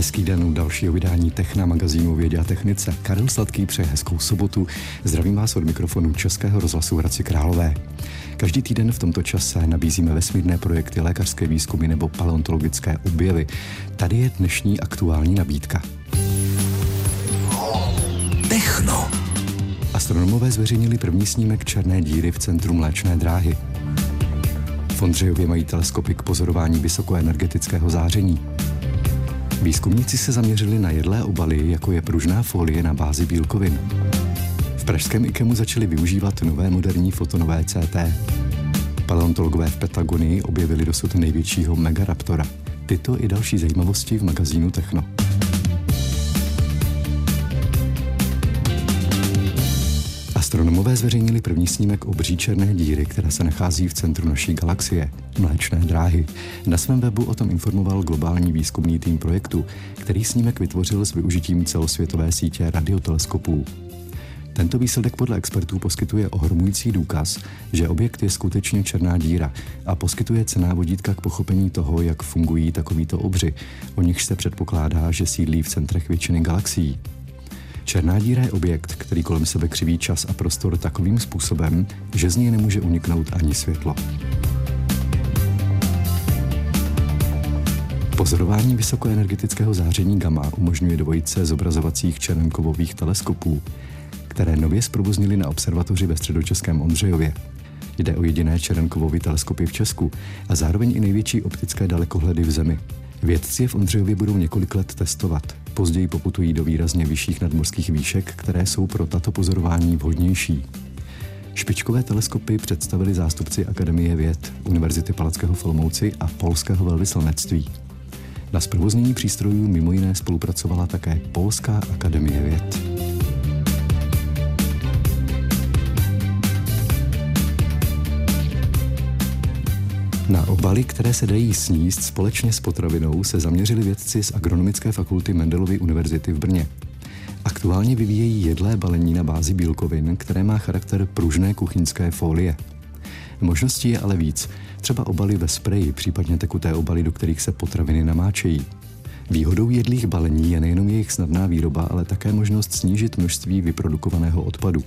Hezký den u dalšího vydání Techna magazínu Vědě a technice. Karel Sladký přeje hezkou sobotu. Zdravím vás od mikrofonu Českého rozhlasu Hradci Králové. Každý týden v tomto čase nabízíme vesmírné projekty, lékařské výzkumy nebo paleontologické objevy. Tady je dnešní aktuální nabídka. Techno. Astronomové zveřejnili první snímek černé díry v centru Mléčné dráhy. V Ondřejově mají teleskopy k pozorování vysokoenergetického záření. Výzkumníci se zaměřili na jedlé obaly, jako je pružná folie na bázi bílkovin. V pražském IKEMu začali využívat nové moderní fotonové CT. Paleontologové v Patagonii objevili dosud největšího megaraptora. Tyto i další zajímavosti v magazínu Techno. Astronomové zveřejnili první snímek obří černé díry, která se nachází v centru naší galaxie, Mléčné dráhy. Na svém webu o tom informoval globální výzkumný tým projektu, který snímek vytvořil s využitím celosvětové sítě radioteleskopů. Tento výsledek podle expertů poskytuje ohromující důkaz, že objekt je skutečně černá díra a poskytuje cená vodítka k pochopení toho, jak fungují takovýto obři, o nichž se předpokládá, že sídlí v centrech většiny galaxií. Černá díra je objekt, který kolem sebe křiví čas a prostor takovým způsobem, že z ní nemůže uniknout ani světlo. Pozorování vysokoenergetického záření gamma umožňuje dvojice zobrazovacích černkovových teleskopů, které nově zprovoznili na observatoři ve středočeském Ondřejově. Jde o jediné černkovové teleskopy v Česku a zároveň i největší optické dalekohledy v Zemi. Vědci je v Ondřejově budou několik let testovat. Později poputují do výrazně vyšších nadmorských výšek, které jsou pro tato pozorování vhodnější. Špičkové teleskopy představili zástupci Akademie věd, Univerzity Palackého v a Polského velvyslanectví. Na zprovoznění přístrojů mimo jiné spolupracovala také Polská akademie věd. Na obaly, které se dají sníst společně s potravinou, se zaměřili vědci z Agronomické fakulty Mendelovy univerzity v Brně. Aktuálně vyvíjejí jedlé balení na bázi bílkovin, které má charakter pružné kuchyňské folie. Možností je ale víc, třeba obaly ve spreji, případně tekuté obaly, do kterých se potraviny namáčejí. Výhodou jedlých balení je nejenom jejich snadná výroba, ale také možnost snížit množství vyprodukovaného odpadu.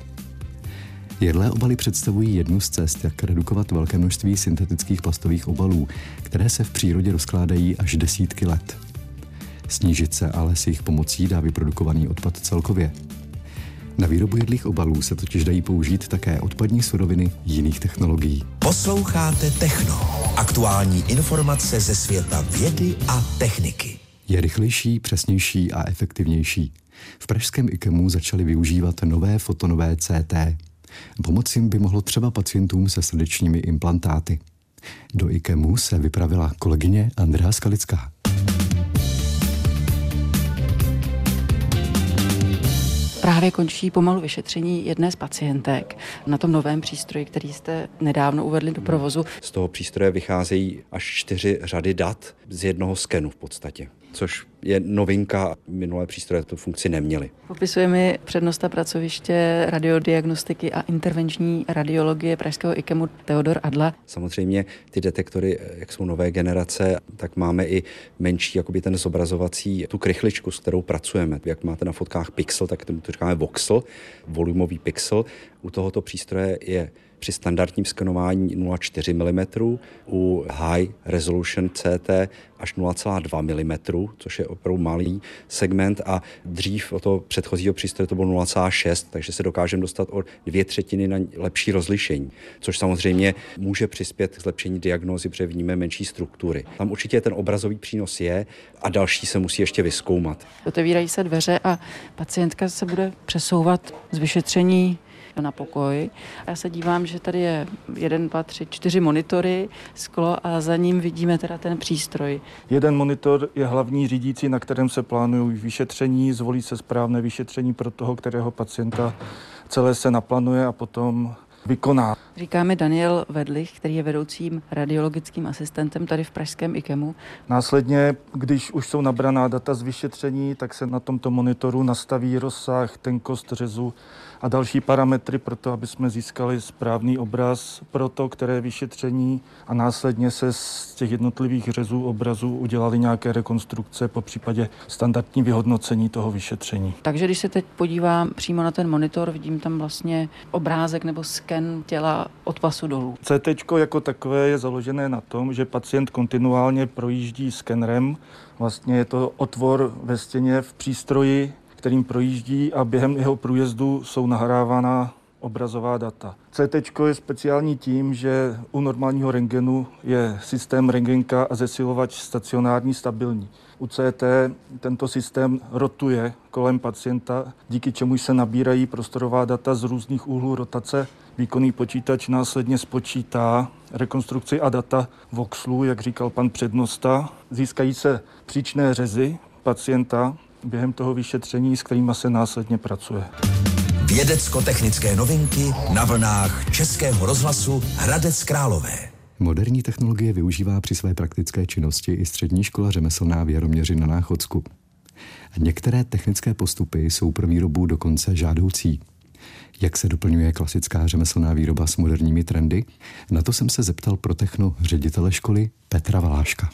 Jedlé obaly představují jednu z cest, jak redukovat velké množství syntetických plastových obalů, které se v přírodě rozkládají až desítky let. Snížit se ale s jejich pomocí dá vyprodukovaný odpad celkově. Na výrobu jedlých obalů se totiž dají použít také odpadní suroviny jiných technologií. Posloucháte Techno. Aktuální informace ze světa vědy a techniky. Je rychlejší, přesnější a efektivnější. V pražském IKEMu začali využívat nové fotonové CT. Pomoci by mohlo třeba pacientům se srdečními implantáty. Do IKEMu se vypravila kolegyně Andrea Skalická. Právě končí pomalu vyšetření jedné z pacientek na tom novém přístroji, který jste nedávno uvedli do provozu. Z toho přístroje vycházejí až čtyři řady dat z jednoho skenu v podstatě což je novinka. Minulé přístroje tu funkci neměly. Popisuje mi přednosta pracoviště radiodiagnostiky a intervenční radiologie Pražského IKEMu Teodor Adla. Samozřejmě ty detektory, jak jsou nové generace, tak máme i menší, jakoby ten zobrazovací, tu krychličku, s kterou pracujeme. Jak máte na fotkách pixel, tak tomu to říkáme voxel, volumový pixel. U tohoto přístroje je při standardním skenování 0,4 mm, u High Resolution CT až 0,2 mm, což je opravdu malý segment a dřív o toho předchozího přístroje to bylo 0,6, takže se dokážeme dostat o dvě třetiny na lepší rozlišení, což samozřejmě může přispět k zlepšení diagnózy, protože vníme menší struktury. Tam určitě ten obrazový přínos je a další se musí ještě vyskoumat. Otevírají se dveře a pacientka se bude přesouvat z vyšetření na pokoj. A já se dívám, že tady je jeden, dva, tři, čtyři monitory, sklo a za ním vidíme teda ten přístroj. Jeden monitor je hlavní řídící, na kterém se plánují vyšetření, zvolí se správné vyšetření pro toho, kterého pacienta celé se naplánuje a potom vykoná. Říkáme Daniel Vedlich, který je vedoucím radiologickým asistentem tady v Pražském IKEMu. Následně, když už jsou nabraná data z vyšetření, tak se na tomto monitoru nastaví rozsah, tenkost řezu a další parametry pro to, aby jsme získali správný obraz pro to, které vyšetření a následně se z těch jednotlivých řezů obrazu udělali nějaké rekonstrukce, po případě standardní vyhodnocení toho vyšetření. Takže když se teď podívám přímo na ten monitor, vidím tam vlastně obrázek nebo sken těla od pasu dolů. CT jako takové je založené na tom, že pacient kontinuálně projíždí skenerem. Vlastně je to otvor ve stěně v přístroji, kterým projíždí a během jeho průjezdu jsou nahrávána obrazová data. CT je speciální tím, že u normálního rengenu je systém rengenka a zesilovač stacionární stabilní. U CT tento systém rotuje kolem pacienta, díky čemu se nabírají prostorová data z různých úhlů rotace. Výkonný počítač následně spočítá rekonstrukci a data voxlu, jak říkal pan přednosta. Získají se příčné řezy pacienta během toho vyšetření, s kterými se následně pracuje. Vědecko-technické novinky na vlnách Českého rozhlasu Hradec Králové. Moderní technologie využívá při své praktické činnosti i střední škola řemeslná v Jaroměři na Náchodsku. Některé technické postupy jsou pro výrobu dokonce žádoucí. Jak se doplňuje klasická řemeslná výroba s moderními trendy? Na to jsem se zeptal pro techno ředitele školy Petra Valáška.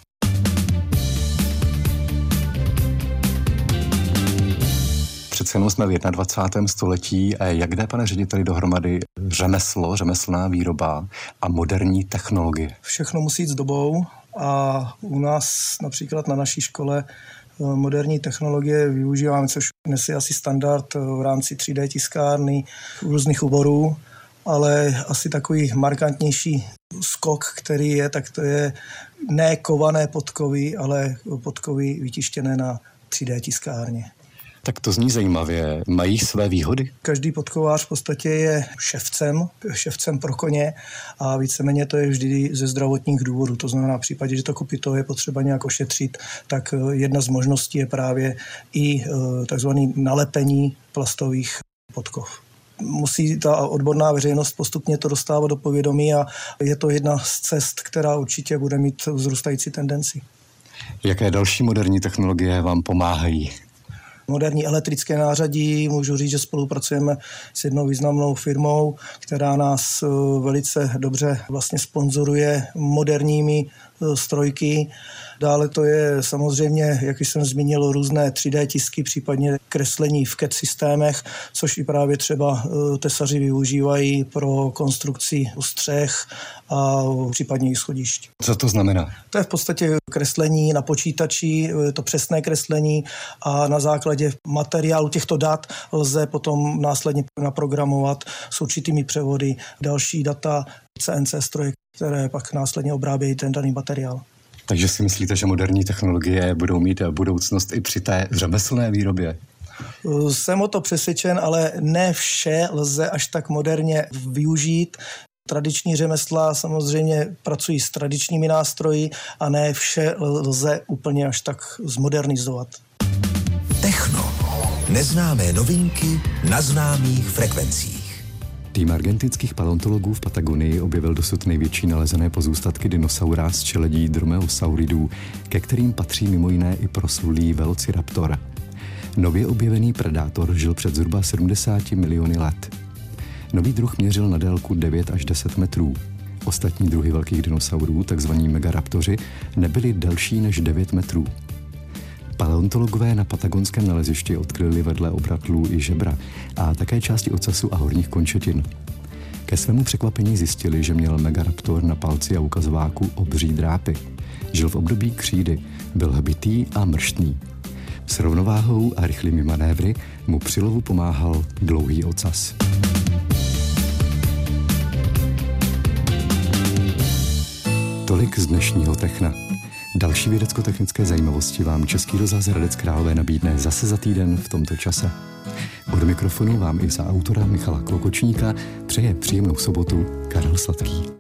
Přece jenom jsme v 21. století. Jak jde, pane řediteli, dohromady řemeslo, řemeslná výroba a moderní technologie? Všechno musí jít s dobou a u nás například na naší škole eh, moderní technologie využíváme, což dnes je asi standard eh, v rámci 3D tiskárny různých oborů, ale asi takový markantnější skok, který je, tak to je ne kované podkovy, ale podkovy vytištěné na 3D tiskárně. Tak to zní zajímavě. Mají své výhody? Každý podkovář v podstatě je ševcem, ševcem pro koně a víceméně to je vždy ze zdravotních důvodů. To znamená, v případě, že to kopito je potřeba nějak ošetřit, tak eh, jedna z možností je právě i eh, takzvané nalepení plastových podkov musí ta odborná veřejnost postupně to dostávat do povědomí a je to jedna z cest, která určitě bude mít vzrůstající tendenci. Jaké další moderní technologie vám pomáhají moderní elektrické nářadí. Můžu říct, že spolupracujeme s jednou významnou firmou, která nás eh, velice dobře vlastně sponzoruje moderními strojky. Dále to je samozřejmě, jak jsem zmínil, různé 3D tisky, případně kreslení v CAD systémech, což i právě třeba eh, tesaři využívají pro konstrukci střech a případně i schodišť. Co to znamená? To je v podstatě kreslení na počítači, to přesné kreslení a na základě materiálu těchto dat lze potom následně naprogramovat s určitými převody další data CNC stroje, které pak následně obrábějí ten daný materiál. Takže si myslíte, že moderní technologie budou mít budoucnost i při té řemeslné výrobě? Jsem o to přesvědčen, ale ne vše lze až tak moderně využít. Tradiční řemesla samozřejmě pracují s tradičními nástroji a ne vše lze úplně až tak zmodernizovat. Techno. Neznámé novinky na známých frekvencích. Tým argentinských paleontologů v Patagonii objevil dosud největší nalezené pozůstatky dinosaura z čeledí dromeosauridů, ke kterým patří mimo jiné i proslulý velociraptor. Nově objevený predátor žil před zhruba 70 miliony let. Nový druh měřil na délku 9 až 10 metrů. Ostatní druhy velkých dinosaurů, takzvaní megaraptoři, nebyly delší než 9 metrů. Paleontologové na patagonském nalezišti odkryli vedle obratlů i žebra a také části ocasu a horních končetin. Ke svému překvapení zjistili, že měl megaraptor na palci a ukazováku obří drápy. Žil v období křídy, byl hbitý a mrštný. S rovnováhou a rychlými manévry mu při lovu pomáhal dlouhý ocas. Tolik z dnešního Techna. Další vědecko-technické zajímavosti vám Český rozhlas Hradec Králové nabídne zase za týden v tomto čase. Od mikrofonu vám i za autora Michala Klokočníka přeje příjemnou sobotu Karel Sladký.